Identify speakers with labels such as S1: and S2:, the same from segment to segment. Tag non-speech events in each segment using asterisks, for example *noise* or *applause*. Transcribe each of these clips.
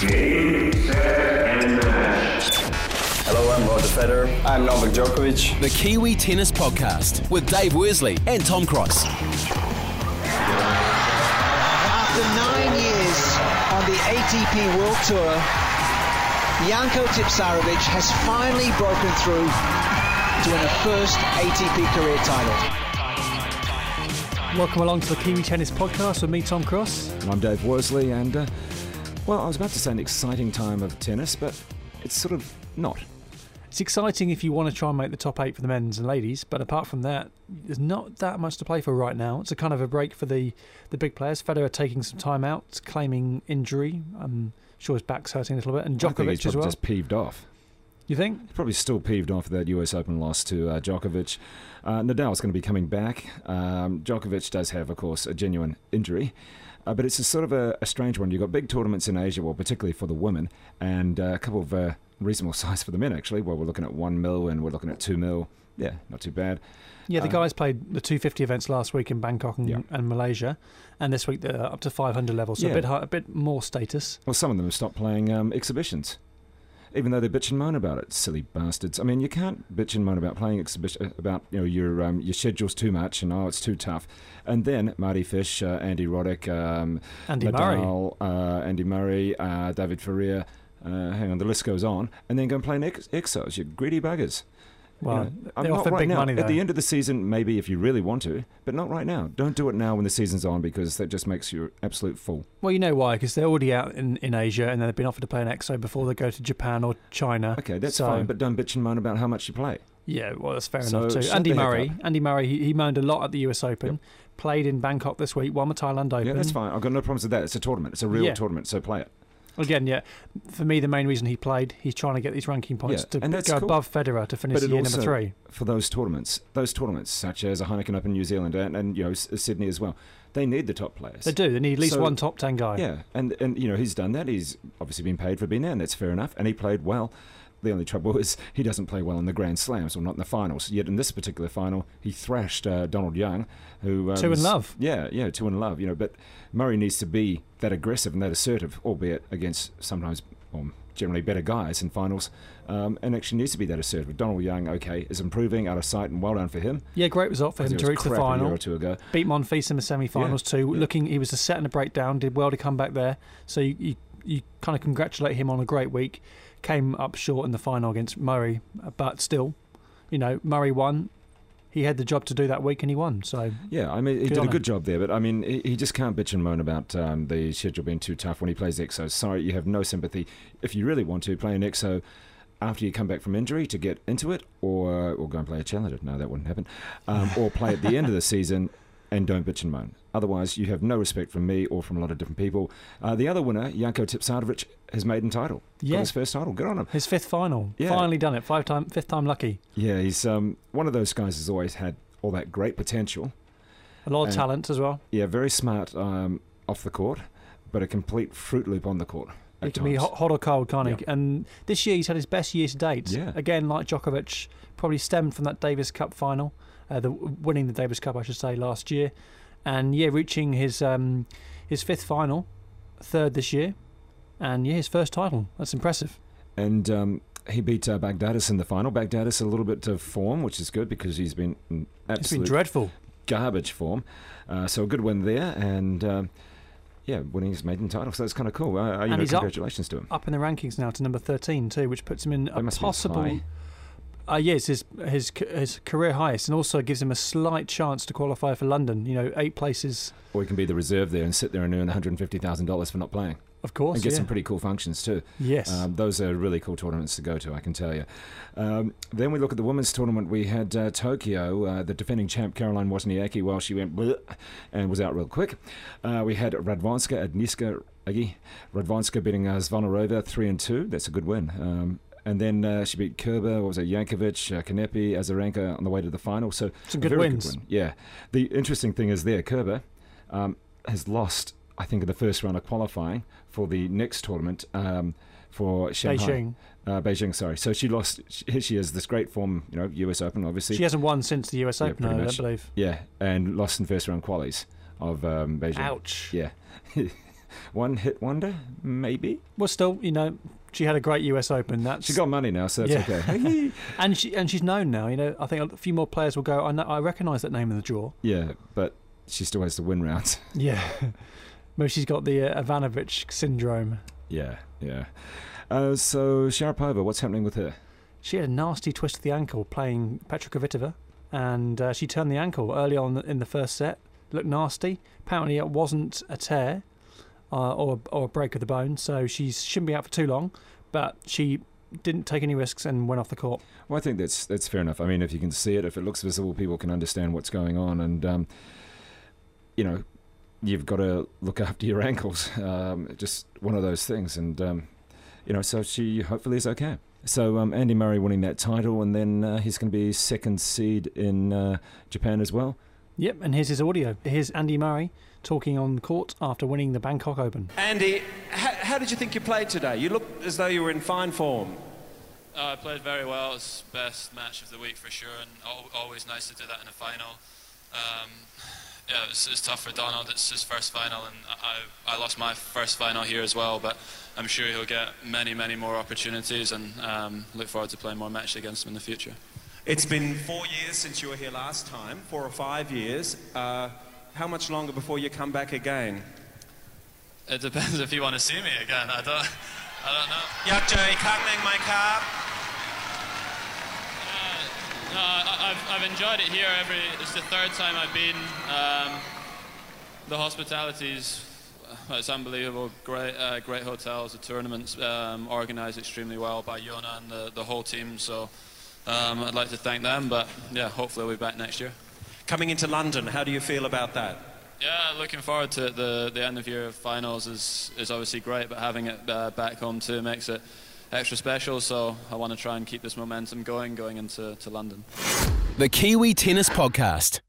S1: Hello, I'm Roger Federer.
S2: I'm Novak Djokovic.
S3: The Kiwi Tennis Podcast with Dave Worsley and Tom Cross.
S4: After nine years on the ATP World Tour, Janko Tipsarevic has finally broken through to win a first ATP career title.
S5: Welcome along to the Kiwi Tennis Podcast with me, Tom Cross.
S6: And I'm Dave Worsley, and uh, well, I was about to say an exciting time of tennis, but it's sort of not.
S5: It's exciting if you want to try and make the top eight for the men's and ladies, but apart from that, there's not that much to play for right now. It's a kind of a break for the, the big players. Federer taking some time out, claiming injury. I'm sure his back's hurting a little bit, and
S6: I think he's
S5: Djokovic as well.
S6: just peeved off.
S5: You think?
S6: He's probably still peeved off that US Open loss to uh, Djokovic. Uh, Nadal's going to be coming back. Um, Djokovic does have, of course, a genuine injury. Uh, but it's a sort of a, a strange one. You've got big tournaments in Asia, well, particularly for the women, and uh, a couple of uh, reasonable *laughs* size for the men, actually. Well, we're looking at one mil and we're looking at two mil. Yeah, not too bad.
S5: Yeah, the
S6: Uh,
S5: guys played the 250 events last week in Bangkok and,
S6: Yeah.
S5: and Malaysia, and this week they're up to 500 levels, so
S6: Yeah.
S5: a bit high, a bit more status.
S6: Well, some of them have stopped playing um, exhibitions, even though they bitch and moan about it. Silly bastards! I mean, you can't bitch and moan about playing exhibition about you know your um, your schedule's too much and oh it's too tough, and then Mardy Fish, uh, Andy Roddick, um,
S5: Andy Murray.
S6: Uh, Andy Murray, uh, David Ferrer. Uh, hang on, the list goes on, and then go and play ex- exos. You greedy buggers.
S5: Well,
S6: You know, I'm
S5: they offer
S6: right
S5: big
S6: now.
S5: money though.
S6: At the end of the season, maybe if you really want to, but not right now. Don't do it now when the season's on because that just makes you absolute fool.
S5: Well, you know why? Because they're already out in, in Asia and they've been offered to play an EXO before they go to Japan or China.
S6: Okay, that's
S5: So-
S6: fine, but don't bitch and moan about how much you play.
S5: Yeah, well, that's fair
S6: So
S5: enough too. Andy Murray. Andy Murray, he, he moaned a lot at the US Open, played in Bangkok this week, won the Thailand Open.
S6: Yeah, that's fine. I've got no problems with that. It's a tournament. It's a real
S5: Yeah.
S6: tournament, so play it.
S5: Again, yeah, for me, the main reason he played, he's trying to get these ranking points
S6: Yeah,
S5: to
S6: and that's
S5: go
S6: cool.
S5: above Federer to finish year number three.
S6: For those tournaments, those tournaments such as a Heineken Open in New Zealand and, and you know uh, Sydney as well, they need the top players.
S5: They do. They need at least
S6: So-
S5: one top ten guy.
S6: Yeah, and and you know he's done that. He's obviously been paid for being there, and that's fair enough. And he played well. The only trouble is he doesn't play well in the Grand Slams, or not in the finals. Yet in this particular final, he thrashed uh, Donald Young, who uh,
S5: Two in love.
S6: Yeah, yeah, two in love. You know, but Murray needs to be that aggressive and that assertive, albeit against sometimes, well, generally better guys in finals, um, and actually needs to be that assertive. Donald Young, okay, is improving out of sight, and well done for him.
S5: Yeah, great result for him to reach the
S6: crap a year
S5: final.
S6: or two ago.
S5: Beat Monfils in the semi-finals too.
S6: yeah.
S5: Looking, he was a set and a breakdown. Did well to come back there. So you, you, you kind of congratulate him on a great week. Came up short in the final against Murray, uh, but still, you know, Murray won. He had the job to do that week, and he won. So
S6: Yeah, I mean, he did a
S5: him.
S6: good job there, but I mean, he, he just can't bitch and moan about um, the schedule being too tough when he plays EXO. Sorry, you have no sympathy. If you really want to, play an EXO after you come back from injury to get into it, or or go and play a challenger. No, that wouldn't happen. Um, or play at the end of the season and don't bitch and moan. Otherwise, you have no respect from me or from a lot of different people. Uh, the other winner, Janko Tipsarevic, has made maiden title. Got his first title. Good on him.
S5: his fifth final,
S6: Yeah.
S5: finally done it. Five time, fifth time lucky.
S6: Yeah, he's um, one of those guys who's always had all that great potential.
S5: A lot of
S6: And-
S5: talent as well.
S6: Yeah, very smart um, off the court, but a complete fruit loop on the court. At
S5: can be
S6: times.
S5: hot, hot or cold, can't he? And this year he's had his best year to date.
S6: Yeah.
S5: Again, like Djokovic, probably stemmed from that Davis Cup final, uh, the winning the Davis Cup, I should say, last year, and yeah, reaching his um, his fifth final, third this year, and yeah, his first title. That's impressive.
S6: And um, he beat uh, Baghdatis in the final. Baghdatis a little bit of form, which is good because he's been
S5: It's been dreadful.
S6: garbage form. Uh, so a good win there, and um, yeah, winning his maiden title. So that's kind of cool. Uh, you know,
S5: he's up-
S6: congratulations to him.
S5: Up in the rankings now to number thirteen too, which puts him in a
S6: must be
S5: possible. Uh, yes, his his his career highest, and also gives him a slight chance to qualify for London. You know, eight places,
S6: Or he can be the reserve there and sit there and earn one hundred fifty thousand dollars for not playing,
S5: of course.
S6: and get
S5: yeah.
S6: some pretty cool functions too.
S5: yes.
S6: Um, those are really cool tournaments to go to, I can tell you. Um, then we look at the women's tournament. We had uh, Tokyo, uh, the defending champ Caroline Wozniacki, while she went and was out real quick. Uh, we had Radwanska, Agnieszka Agi, Radwanska beating uh, Zvonareva 3 and 2. That's a good win. Um, and then uh, she beat Kerber, what was it, Jankovic, uh, Kanepi, Azarenka on the way to the final. So
S5: Some good wins.
S6: win. Yeah. The interesting thing is there, Kerber um, has lost, I think, in the first round of qualifying for the next tournament um, for Shanghai.
S5: Beijing.
S6: Uh, Beijing, sorry. So she lost. She, here she has this great form, you know, U.S. Open, obviously.
S5: She hasn't won since the US
S6: Yeah,
S5: Open, I don't believe.
S6: yeah, and lost in first round qualies of um, Beijing.
S5: Ouch.
S6: Yeah. *laughs* one hit wonder, maybe.
S5: Well, still, you know, she had a great US Open. That's
S6: She's got money now, so that's
S5: Yeah.
S6: okay. *laughs*
S5: and she and she's known now. You know, I think a few more players will go. I know, I recognise that name in the draw.
S6: yeah, but she still has to win rounds. *laughs*
S5: Yeah, maybe she's got the uh, Ivanovic syndrome.
S6: Yeah, yeah. Uh, so Sharapova, what's happening with her?
S5: She had a nasty twist of the ankle playing Petra Kvitova, and uh, she turned the ankle early on in the first set. Looked nasty. Apparently, it wasn't a tear uh, or or a break of the bone, so she shouldn't be out for too long. But she didn't take any risks and went off the court.
S6: Well, I think that's that's fair enough. I mean, if you can see it, if it looks visible, people can understand what's going on, and um, you know, you've got to look after your ankles. *laughs* Um, just one of those things, and um, you know, so she hopefully is okay. So um, Andy Murray winning that title, and then uh, he's going to be second seed in uh, Japan as well.
S5: Yep, and here's his audio. Here's Andy Murray talking on court after winning the Bangkok Open.
S2: Andy, how, how did you think you played today? You looked as though you were in fine form.
S7: Uh, I played very well. It was best match of the week for sure, and al- always nice to do that in a final. Um, yeah, it was, it's tough for Donald. It's his first final, and I, I lost my first final here as well. But I'm sure he'll get many, many more opportunities, and um, look forward to playing more matches against him in the future.
S2: It's been four years since you were here last time, four or five years. Uh, how much longer before you come back again?
S7: It depends if you want to see me again. I don't, I don't know.
S2: Yakjo, coming my car. Uh,
S7: no, I, have I've enjoyed it here every. It's the third time I've been. Um, the hospitality's uh, it's unbelievable. Great, uh, great hotels. The tournaments um, organised extremely well by Yona and the, the whole team. So um, I'd like to thank them. But yeah, hopefully we'll be back next year.
S2: Coming into London, how do you feel about that?
S7: Yeah, looking forward to it. The the end of year finals is is obviously great, but having it uh, back home too makes it extra special. So I want to try and keep this momentum going, going into to London.
S3: The Kiwi Tennis Podcast.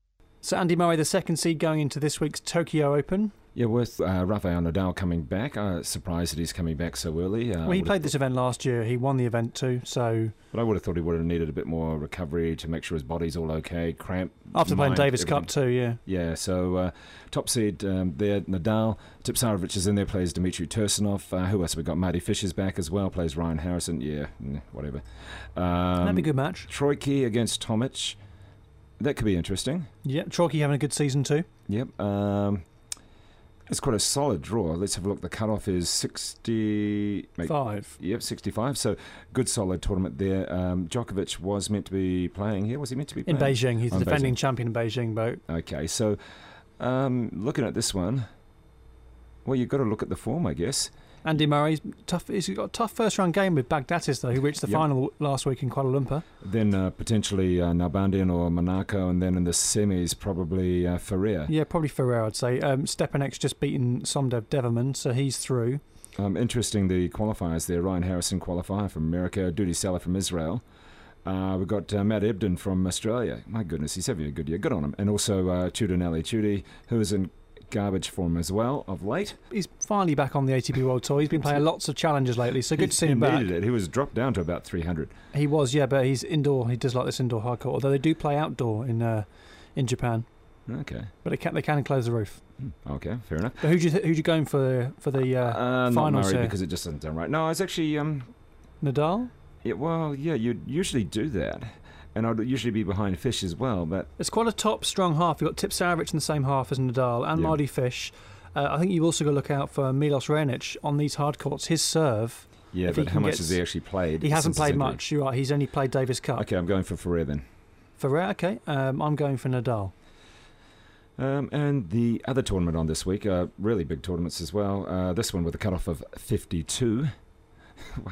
S5: So Andy Murray, the second seed going into this week's Tokyo Open.
S6: Yeah, with uh, Rafael Nadal coming back, uh, surprised that he's coming back so early. Uh,
S5: Well, he played this event last year. He won the event too. So
S6: But I would have thought he would have needed a bit more recovery to make sure his body's all okay. Cramp.
S5: after playing Davis
S6: everything.
S5: Cup too, yeah.
S6: Yeah, so uh, top seed um, there, Nadal. Tipsarevic is in there, plays Dmitry Tursunov. Uh, who else? we got Marty Fisher's back as well, plays Ryan Harrison. Yeah, mm, whatever. Um,
S5: That'd be a good match.
S6: Troicki against Tomic. That could be interesting.
S5: Yeah, Chalky having a good season too.
S6: Yep. Um, it's quite a solid draw. Let's have a look. The cutoff is 60. mate,
S5: Five.
S6: Yep, 65. So good solid tournament there. Um, Djokovic was meant to be playing here. Was he meant to be
S5: In? Beijing, he's the defending
S6: Beijing.
S5: champion in Beijing boat.
S6: Okay, so um, looking at this one, well, you've got to look at the form, I guess.
S5: Andy Murray's tough. He's got a tough first round game with Baghdatis though, who reached the
S6: Yep.
S5: final last week in Kuala Lumpur.
S6: Then uh, potentially uh, Nalbandian or Monaco, and then in the semis, probably uh, Ferrer.
S5: Yeah, probably Ferrer, I'd say. Um, Stepanek's just beaten Somdev Devvarman, so he's through.
S6: Um, interesting, the qualifiers there. Ryan Harrison qualifier from America, Dudi Sela from Israel. Uh, we've got uh, Matt Ebden from Australia. My goodness, he's having a good year. Good on him. And also uh, Tudor Nelly Tudy, who is in garbage form as well of late.
S5: He's finally back on the ATP World Tour. He's been playing lots of challenges lately, so good to see
S6: he
S5: him back.
S6: needed it. He was dropped down to about 300.
S5: He was, yeah, but he's indoor. He does like this indoor hardcourt, although they do play outdoor in uh, in Japan.
S6: Okay.
S5: But they can they can close the roof.
S6: Okay, fair enough.
S5: But who'd you th- who'd you going for for the uh,
S6: Uh, not Murray
S5: here?
S6: because it just doesn't sound right. No, it's actually um,
S5: Nadal?
S6: Yeah, well, yeah, you'd usually do that. And I'd usually be behind Fish as well, but
S5: It's quite a top strong half. You've got Tipsarevic in the same half as Nadal and
S6: Yeah.
S5: Mardy Fish. Uh, I think you've also got to look out for Milos Raonic on these hard courts. His serve,
S6: yeah, but how much has he actually played?
S5: he hasn't played much. You're right. He's only played Davis Cup.
S6: Okay, I'm going for Ferrer then.
S5: Ferrer, okay. Um, I'm going for Nadal.
S6: Um, and the other tournament on this week, uh, really big tournaments as well. Uh, this one with a cutoff of 52. *laughs* wow.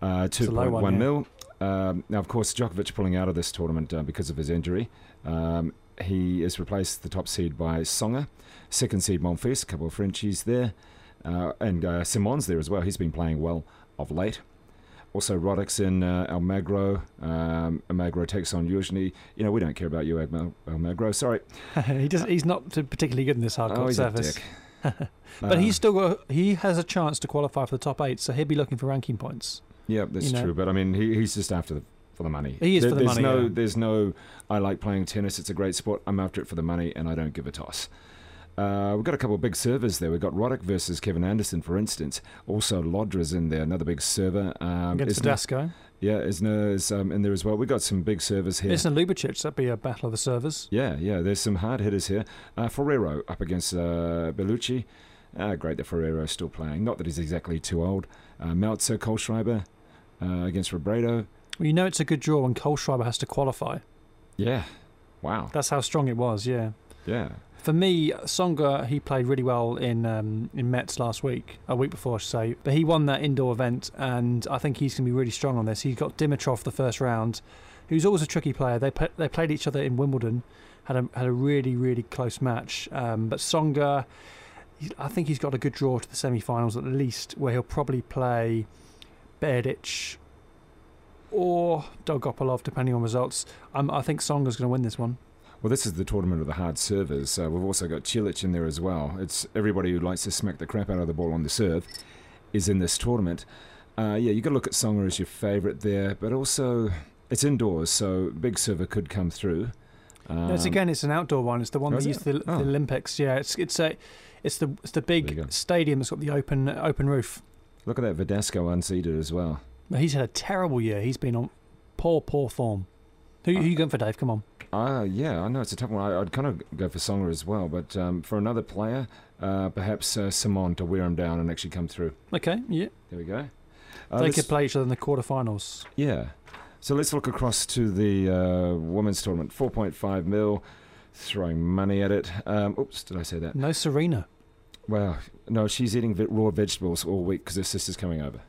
S6: Uh, 2.1
S5: one, yeah.
S6: mil. Um, now, of course, Djokovic pulling out of this tournament uh, because of his injury. Um, he is replaced the top seed by Tsonga. Second seed Monfils, a couple of Frenchies there. Uh, and uh, Simon's there as well. He's been playing well of late. Also, Roddick's in uh, Almagro. Um, Almagro takes on Yuzhny. You know, we don't care about you, Almagro. Sorry. *laughs*
S5: he does. He's not particularly good in this hard
S6: Oh,
S5: court
S6: he's
S5: surface.
S6: a dick. *laughs*
S5: But
S6: Uh,
S5: he's still got. He has a chance to qualify for the top eight, so he'll be looking for ranking points.
S6: Yeah, that's
S5: you know.
S6: true. But I mean, he, he's just after the for the money.
S5: He is for the
S6: there's
S5: money,
S6: No,
S5: yeah.
S6: There's no. I like playing tennis. It's a great sport. I'm after it for the money, and I don't give a toss. Uh, we've got a couple of big servers there. We've got Roddick versus Kevin Anderson, for instance. Also, Llodra's in there, another big server. Um,
S5: Against
S6: Isner-
S5: Tedesco.
S6: Yeah, Isner is um, in there as well. We've got some big servers here.
S5: Isn't Ljubicic? That'd be a battle of the servers.
S6: Yeah, yeah, there's some hard hitters here. Uh, Ferrero up against uh, Bellucci. Uh, great that Ferrero's still playing. Not that he's exactly too old. Uh, Melzer, Kohlschreiber uh, against Robredo.
S5: Well, you know it's a good draw when Kohlschreiber has to qualify.
S6: Yeah. Wow.
S5: That's how strong it was, yeah.
S6: Yeah.
S5: For me, Tsonga, he played really well in um, in Metz last week, a week before, I should say. But he won that indoor event, and I think he's going to be really strong on this. He's got Dimitrov the first round, who's always a tricky player. They pa- they played each other in Wimbledon, had a had a really really close match. Um, but Tsonga, I think he's got a good draw to the semi-finals at least, where he'll probably play Berdych or Dolgopolov, depending on results. Um, I think Tsonga's going to win this one.
S6: Well, this is the tournament of the hard servers. Uh, we've also got Cilic in there as well. It's everybody who likes to smack the crap out of the ball on the serve is in this tournament. Uh, yeah, you've got to look at Tsonga as your favourite there, but also it's indoors, so big server could come through. Um,
S5: No, it's again, it's an outdoor one. It's the one
S6: Oh,
S5: that used the,
S6: it?
S5: the
S6: Oh.
S5: Olympics. Yeah, it's it's a it's the it's the
S6: There you go.
S5: big stadium that's got the open open roof.
S6: Look at that Verdasco unseated as well.
S5: He's had a terrible year. He's been on poor poor form. Who, who you going for, Dave? Come on.
S6: Uh, yeah, I know it's a tough one. I, I'd kind of go for Tsonga as well, but um, for another player, uh, perhaps uh, Simon to wear him down and actually come through.
S5: Okay, yeah.
S6: There we go. Uh,
S5: they could play each other in the quarterfinals.
S6: Yeah. So let's look across to the uh, women's tournament. 4.5 mil, throwing money at it. Um, oops, did I say that?
S5: No Serena.
S6: Well, no, she's eating ve- raw vegetables all week because her sister's coming over.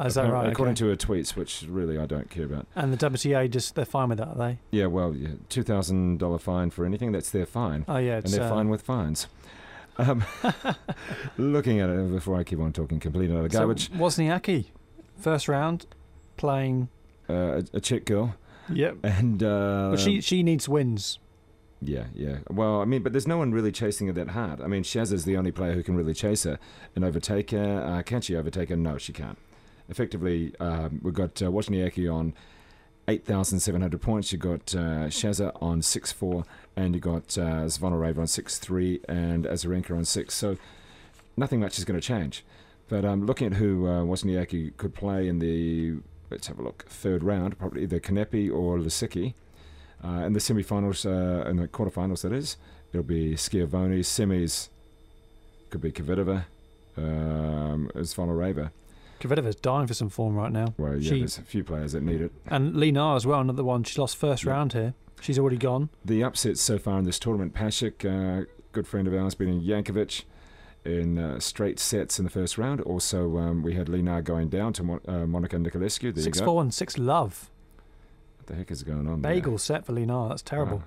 S5: Oh, Is that
S6: Appar-
S5: right?
S6: According
S5: Okay.
S6: to her tweets, which really I don't care about.
S5: And the WTA just they're fine with that, are they?
S6: Yeah, well, yeah, $2,000 fine for anything, that's their fine.
S5: Oh yeah,
S6: and they're
S5: uh,
S6: fine with fines. Um, *laughs* looking at it before I keep on talking complete and utter
S5: so
S6: garbage,
S5: Wozniacki, first round, playing.
S6: uh, a, a Czech girl,
S5: Yep.
S6: and uh,
S5: But she she needs wins.
S6: Yeah, yeah. Well, I mean, but there's no one really chasing her that hard. I mean, Shaz is the only player who can really chase her and overtake her. Uh, can she overtake her? No, she can't. Effectively, um, we've got uh, Wozniacki on 8,700 points. You've got uh, Shaza on 6-4, and you've got uh, Zvonareva on 6-3, and Azarenka on 6. So nothing much is going to change. But um, looking at who uh, Wozniacki could play in the, let's have a look, third round, probably either Kanepi or Lisicki. Uh, in the semi-finals, uh, in the quarterfinals, that is, it'll be Schiavone. Semis could be Kvitova, um, Zvonareva.
S5: Kvitova's dying for some form right now.
S6: Well, yeah,
S5: She-
S6: there's a few players that need it.
S5: And Li Na as well, another one. She lost first
S6: Yeah.
S5: round here. She's already gone.
S6: The upsets so far in this tournament, Pashik, uh, good friend of ours, beating Jankovic in uh, straight sets in the first round. Also, um, we had Li Na going down to Mon- uh, Monica Niculescu. There
S5: Six four and six love.
S6: The heck is going on there?
S5: Bagel set for Li Na. That's terrible.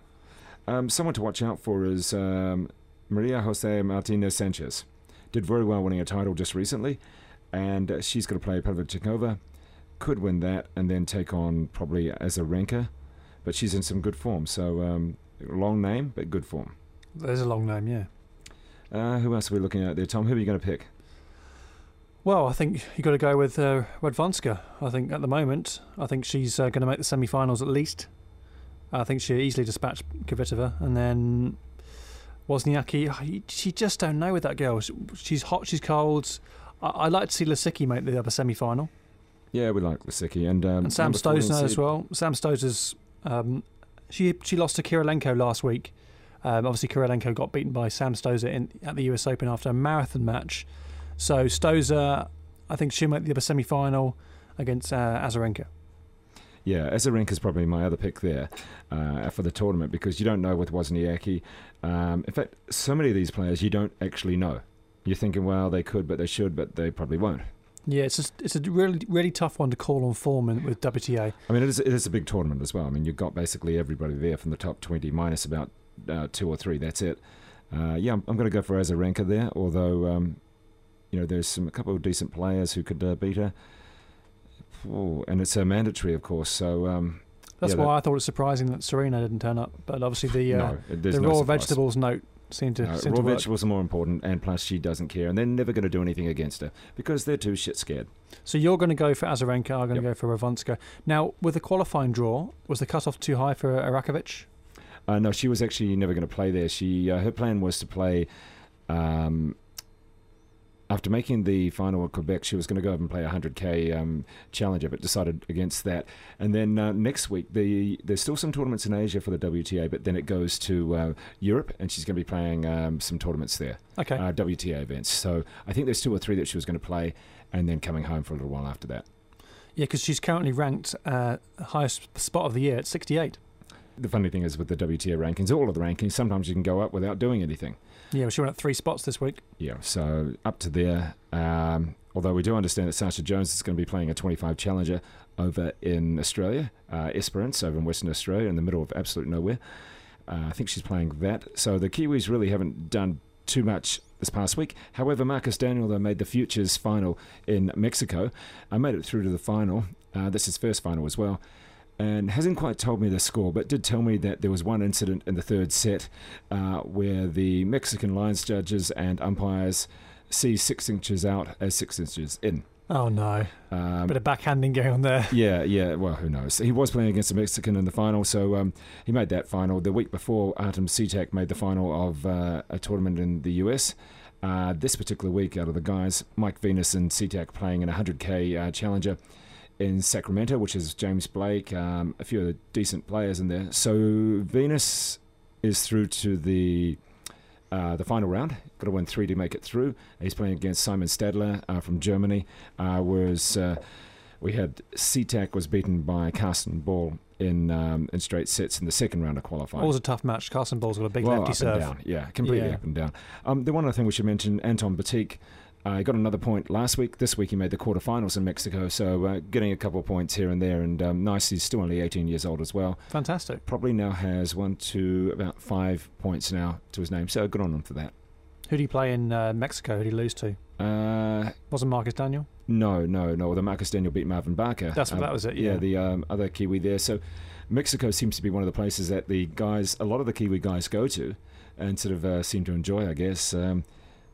S6: Wow. Um, someone to watch out for is um, Maria Jose Martinez Sanchez. Did very well winning a title just recently, and uh, she's going to play Pavlyuchenkova. Could win that and then take on probably Azarenka, but she's in some good form. So um, long name, but good form.
S5: There's a long name, yeah.
S6: Uh, who else are we looking at there, Tom? Who are you going to pick?
S5: Well, I think you got to go with uh, Radwanska. I think at the moment, I think she's uh, going to make the semi-finals at least. I think she easily dispatched Kvitova, and then Wozniacki. oh, You just don't know with that girl. She's hot, she's cold. I- I'd like to see Lisicki make the other semi-final,
S6: Yeah, we like Lisicki and, um,
S5: and Sam
S6: number 14
S5: Stosur as well. Sam Stosur's um, she she lost to Kirilenko last week. Um, obviously, Kirilenko got beaten by Sam Stosur in, at the US Open after a marathon match. So Stosur, I think she'll make the other semi-final against uh, Azarenka.
S6: Yeah, Azarenka is probably my other pick there uh, for the tournament because you don't know with Wozniacki. Um, in fact, so many of these players you don't actually know. You're thinking, well, they could, but they should, but they probably won't.
S5: Yeah, it's just, it's a really really tough one to call on form in, with WTA.
S6: I mean, it is, it is a big tournament as well. I mean, you've got basically everybody there from the top 20 minus about uh, two or three. That's it. Uh, yeah, I'm, I'm going to go for Azarenka there, although, um, you know, there's some a couple of decent players who could uh, beat her. Oh, and it's a mandatory, of course, so um,
S5: That's
S6: Yeah,
S5: why
S6: that-
S5: I thought it surprising that Serena didn't turn up. But obviously the uh,
S6: no,
S5: the
S6: no
S5: raw
S6: surprise.
S5: vegetables note seemed to
S6: Uh,
S5: seemed
S6: raw
S5: to
S6: vegetables are more important, and plus she doesn't care, and they're never going to do anything against her because they're too shit scared.
S5: So you're going to go for Azarenka. I'm going to
S6: Yep.
S5: go for Ravanska. Now, with the qualifying draw, was the cutoff too high for Erakovic?
S6: Uh, no, she was actually never going to play there. She uh, her plan was to play. Um, after making the final at Quebec, she was going to go up and play a 100k um, challenger, but decided against that. And then uh, next week, the there's still some tournaments in Asia for the WTA, but then it goes to uh, Europe, and she's going to be playing um, some tournaments there,
S5: Okay.
S6: uh, WTA events. So I think there's two or three that she was going to play, and then coming home for a little while after that.
S5: yeah, because she's currently ranked uh, highest spot of the year at 68.
S6: The funny thing is with the WTA rankings, all of the rankings, sometimes you can go up without doing anything.
S5: Yeah, well, she went up three spots this week.
S6: Yeah, so up to there. Um, although we do understand that Sasha Jones is going to be playing a 25 challenger over in Australia, uh, Esperance over in Western Australia, in the middle of absolute nowhere. Uh, I think she's playing that. So the Kiwis really haven't done too much this past week. However, Marcus Daniel though made the futures final in Mexico. I made it through to the final. Uh, this is his first final as well. And hasn't quite told me the score, but did tell me that there was one incident in the third set uh, where the Mexican lines judges and umpires see six inches out as six inches in.
S5: Oh no,
S6: Um,
S5: bit of backhanding going on there.
S6: yeah, yeah. Well, who knows? He was playing against a Mexican in the final, so um, he made that final. The week before, Artem Sitak made the final of uh, a tournament in the US. Uh, this particular week, out of the guys, Mike Venus and Sitak playing in a 100k uh, challenger in Sacramento, which is James Blake, um, a few of the decent players in there. So Venus is through to the uh, the final round. Got to win three to make it through. He's playing against Simon Stadler uh, from Germany, uh, whereas uh, we had Sitak was beaten by Carsten Ball in um, in straight sets in the second round of qualifying.
S5: Always a tough match. Carsten Ball's got a big
S6: well,
S5: lefty
S6: up
S5: serve.
S6: and down, yeah, completely
S5: Yeah.
S6: up and down. Um, the one other thing we should mention, Anton Batik. Uh, he got another point last week. This week he made the quarterfinals in Mexico, so uh, getting a couple of points here and there. And um, nice, he's still only 18 years old as well.
S5: Fantastic.
S6: Probably now has one, two, about five points now to his name. So good on him for that.
S5: Who did he play in uh, Mexico? Who did he lose to?
S6: Uh,
S5: Wasn't Marcus Daniel?
S6: no, no, no. The Marcus Daniel beat Marvin Barker.
S5: That's what
S6: Um,
S5: that was it. Yeah.
S6: yeah, the um, other Kiwi there. So Mexico seems to be one of the places that the guys, a lot of the Kiwi guys go to and sort of uh, seem to enjoy, I guess. Um,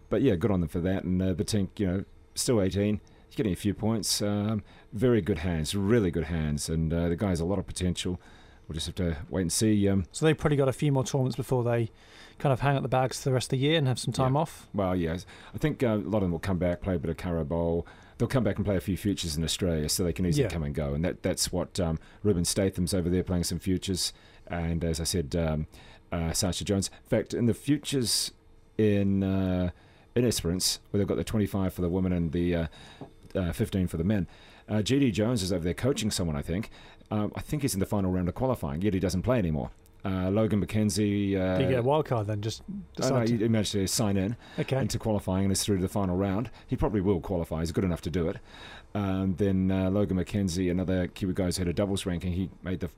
S6: but yeah, good on them for that. And uh, Batink, you know, still 18, he's getting a few points. Um, very good hands, really good hands. And uh, the guy has a lot of potential. We'll just have to wait and see. Um,
S5: so they've probably got a few more tournaments before they kind of hang up the bags for the rest of the year and have some time
S6: Yeah.
S5: off.
S6: Well, yes. I think uh, a lot of them will come back, play a bit of Curra Bowl. They'll come back and play a few futures in Australia, so they can easily
S5: Yeah.
S6: come and go. And that that's what um, Rubin Statham's over there playing some futures. And as I said, um, uh, Sasha Jones. In fact, in the futures in uh, in Esperance, where they've got the 25 for the women and the uh, uh, 15 for the men, uh, GD Jones is over there coaching someone, I think. Um, I think he's in the final round of qualifying, yet he doesn't play anymore. Uh, Logan McKenzie. Uh,
S5: Did you get a wild card then? Just
S6: oh, no, he managed to sign in
S5: okay.
S6: into qualifying and is through to the final round. He probably will qualify. He's good enough to do it. Um, then uh, Logan McKenzie, another Kiwi guy who's had a doubles ranking, he made the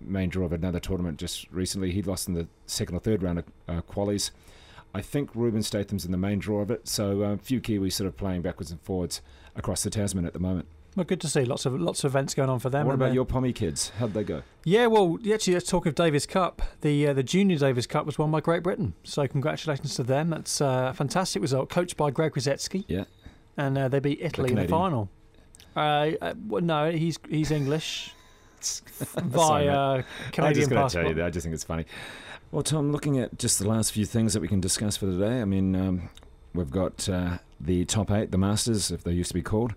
S6: main draw of another tournament just recently. He lost in the second or third round of uh, qualies. I think Rubin Statham's in the main draw of it. So uh, a few Kiwis sort of playing backwards and forwards across the Tasman at the moment.
S5: Well, good to see. Lots of lots of events going on for them.
S6: what about your Pommy kids? How'd they go?
S5: Yeah, well, actually, let's talk of Davis Cup. The uh, the Junior Davis Cup was won by Great Britain, so congratulations to them. That's uh, a fantastic result. Coached by Greg Rusedski,
S6: Yeah.
S5: and uh, they beat Italy in the final. Uh, uh, well, no, he's he's English *laughs* via. Canadian
S6: I'm just going to tell you that. I just think it's funny. Well, Tom, looking at just the last few things that we can discuss for today, I mean, um, we've got uh, the top eight, the Masters, if they used to be called.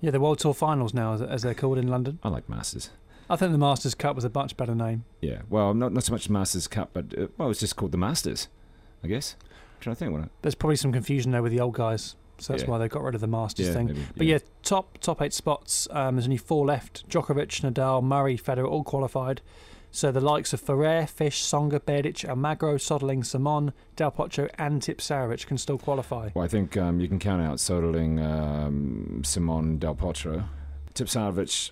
S5: Yeah, the World Tour Finals now, as, they're called in London.
S6: I like Masters.
S5: I think the Masters Cup was a much better name.
S6: Yeah, well, not not so much Masters Cup, but uh, well, it's just called the Masters, I guess. I'm trying to think what. It,
S5: There's probably some confusion there with the old guys, so that's
S6: Yeah.
S5: why they got rid of the Masters
S6: yeah,
S5: thing.
S6: maybe,
S5: But yeah, top top eight spots. Um, there's only four left: Djokovic, Nadal, Murray, Federer, all qualified. So the likes of Ferrer, Fish, Tsonga, Berdych, Almagro, Soderling, Simon, Del Potro, and Tipsarevic can still qualify.
S6: Well, I think um, you can count out Soderling, um, Simon Del Potro. Tipsarevic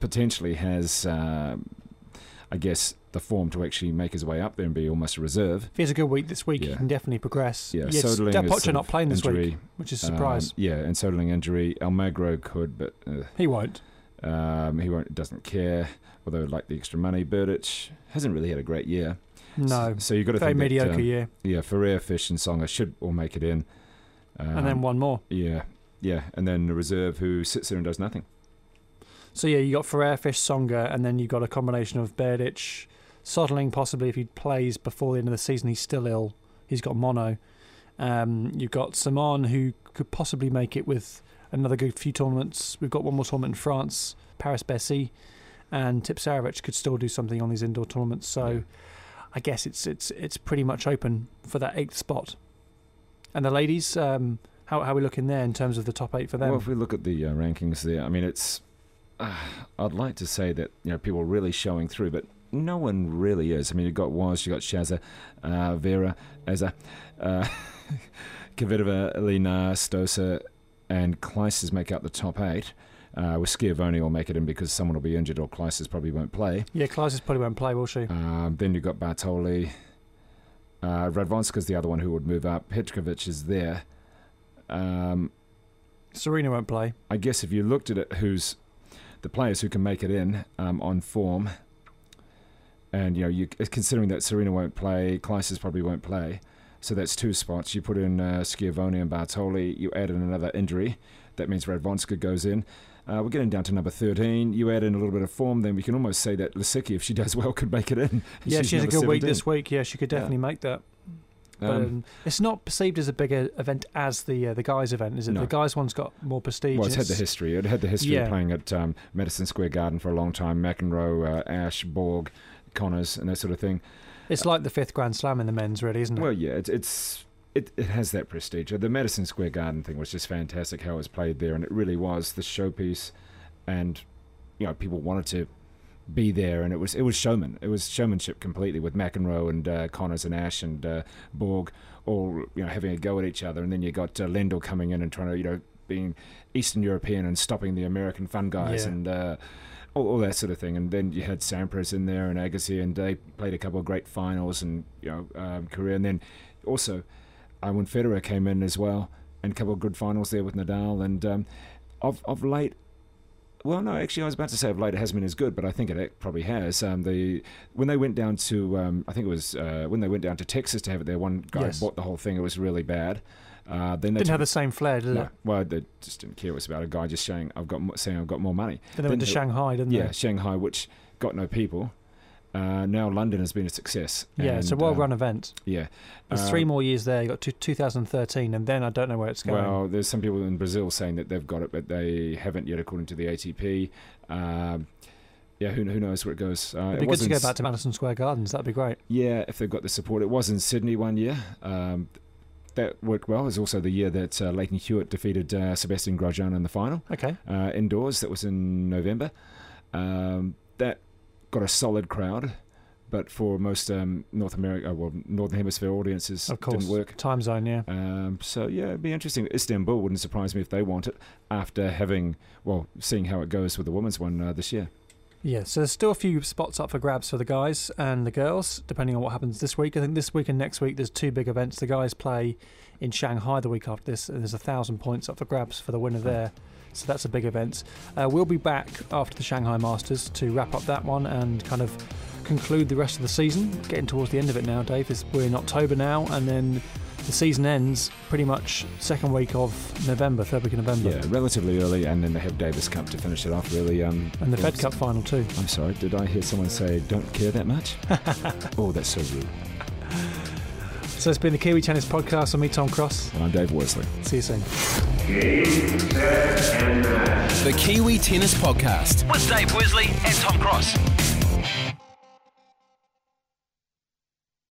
S6: potentially has, um I guess, the form to actually make his way up there and be almost a reserve.
S5: If he has a good week this week, he can definitely progress.
S6: Yeah,
S5: yes,
S6: Soderling
S5: Del Potro not playing this
S6: injury.
S5: week, which is a surprise.
S6: Um, yeah, and Soderling injury. Almagro could, but uh,
S5: he won't.
S6: Um, he won't, doesn't care. Although, he'd like the extra money, Berdych hasn't really had a great year.
S5: No,
S6: So you've got to
S5: very
S6: think that,
S5: mediocre
S6: um,
S5: year.
S6: Yeah, Ferrer, Fish, and Tsonga should all make it in. Um,
S5: and then one more.
S6: Yeah, yeah, and then the reserve who sits there and does nothing.
S5: So yeah, you got Ferrer, Fish, Tsonga, and then you've got a combination of Berdych, Soderling possibly if he plays before the end of the season, he's still ill. He's got mono. Um, you've got Simon who could possibly make it with another good few tournaments. We've got one more tournament in France, Paris Bercy, and Tipsarevic could still do something on these indoor tournaments. So
S6: Yeah.
S5: I guess it's it's it's pretty much open for that eighth spot. And the ladies, um, how how are we looking there in terms of the top eight for them?
S6: Well, if we look at the uh, rankings there, I mean, it's. Uh, I'd like to say that you know people are really showing through, but no one really is. I mean, you've got Was, you've got Shaza, uh, Vera, Eza, uh, *laughs* Kvitova, Elina, Stosur, and Clijsters make up the top eight. Uh, with Schiavone will make it in because someone will be injured or Clijsters probably won't play.
S5: yeah, Klaus probably won't play, will she?
S6: Um, then you've got Bartoli. Uh, Radwanska's the other one who would move up. Petrovic is there. Um,
S5: Serena won't play.
S6: I guess if you looked at it, who's the players who can make it in um, on form, and you know, you considering that Serena won't play, Clijsters probably won't play, so that's two spots. You put in uh, Schiavone and Bartoli. You add in another injury. That means Radwanska goes in. Uh, we're getting down to number 13. You add in a little bit of form, then we can almost say that Lisicki, if she does well, *laughs* could make it in.
S5: Yeah,
S6: She's
S5: she has a good week this week. Yeah, she could
S6: Yeah.
S5: definitely make that. But
S6: Um,
S5: um, it's not perceived as a bigger event as the uh, the guys event, is it?
S6: No.
S5: The guys one's got more prestige.
S6: Well, it's had the history. It had the history
S5: Yeah.
S6: of playing at um, Madison Square Garden for a long time. McEnroe, uh, Ash, Borg, Connors, and that sort of thing.
S5: It's like the fifth Grand Slam in the men's, really, isn't it?
S6: Well, yeah, it's, it's it, it has that prestige. The Madison Square Garden thing was just fantastic how it was played there, and it really was the showpiece, and you know people wanted to be there, and it was it was showman. It was showmanship completely with McEnroe and uh, Connors and Ash and uh, Borg all you know having a go at each other, and then you got uh, Lendl coming in and trying to you know being Eastern European and stopping the American fun guys
S5: Yeah.
S6: and. Uh, all, all that sort of thing, and then you had Sampras in there and Agassi, and they played a couple of great finals and you know um, career, and then also uh, when Federer came in as well, and a couple of good finals there with Nadal, and um, of of late. Well, no, actually, I was about to say of late it hasn't been as good, but I think it probably has. Um, the when they went down to, um, I think it was uh, when they went down to Texas to have it there. One guy
S5: Yes.
S6: bought the whole thing; it was really bad. Uh, then they
S5: Didn't have the same flair, did
S6: no,
S5: it?
S6: well, they just didn't care. It was about a guy just saying, "I've got saying I've got more money."
S5: Then they went to
S6: Then-
S5: Shanghai, didn't
S6: Yeah,
S5: they?
S6: Yeah, Shanghai, which got no people. Uh, now London has been a success.
S5: Yeah, it's a
S6: and,
S5: well
S6: um,
S5: run event.
S6: Yeah,
S5: There's
S6: Um,
S5: three more years there. You got to 2013, and then I don't know where it's going.
S6: Well, there's some people in Brazil saying that they've got it, but they haven't yet, according to the ATP. Um, yeah, who, who knows where it goes? Uh,
S5: It'd
S6: it
S5: good to go back to Madison Square Gardens. That'd be great.
S6: Yeah, if they've got the support. It was in Sydney one year. Um, that worked well. It was also the year that uh, Lleyton Hewitt defeated uh, Sebastian Grosjean in the final
S5: Okay.
S6: uh, indoors. That was in November. Um, that got a solid crowd, but for most um, North America, well, Northern Hemisphere audiences,
S5: Of course.
S6: didn't work.
S5: Time zone, yeah.
S6: Um, so yeah, it'd be interesting. Istanbul wouldn't surprise me if they want it after having, well, seeing how it goes with the women's one uh, this year.
S5: Yeah, so there's still a few spots up for grabs for the guys and the girls, depending on what happens this week. I think this week and next week there's two big events. The guys play in Shanghai the week after this, and there's a thousand points up for grabs for the winner there. So that's a big event. Uh, we'll be back after the Shanghai Masters to wrap up that one and kind of conclude the rest of the season. Getting towards the end of it now, Dave. We're in October now, and then the season ends pretty much second week of November, third week of November.
S6: Yeah, relatively early, and then they have Davis Cup to finish it off. Really, um,
S5: And the Fed Cup final too.
S6: I'm sorry, did I hear someone say don't care that much? *laughs* oh, that's so rude.
S5: So it's been the Kiwi Tennis Podcast. I'm me, Tom Cross.
S6: And I'm Dave Worsley.
S5: See you soon.
S8: Game, set, and match.
S3: The Kiwi Tennis Podcast.
S9: with Dave Worsley and Tom Cross.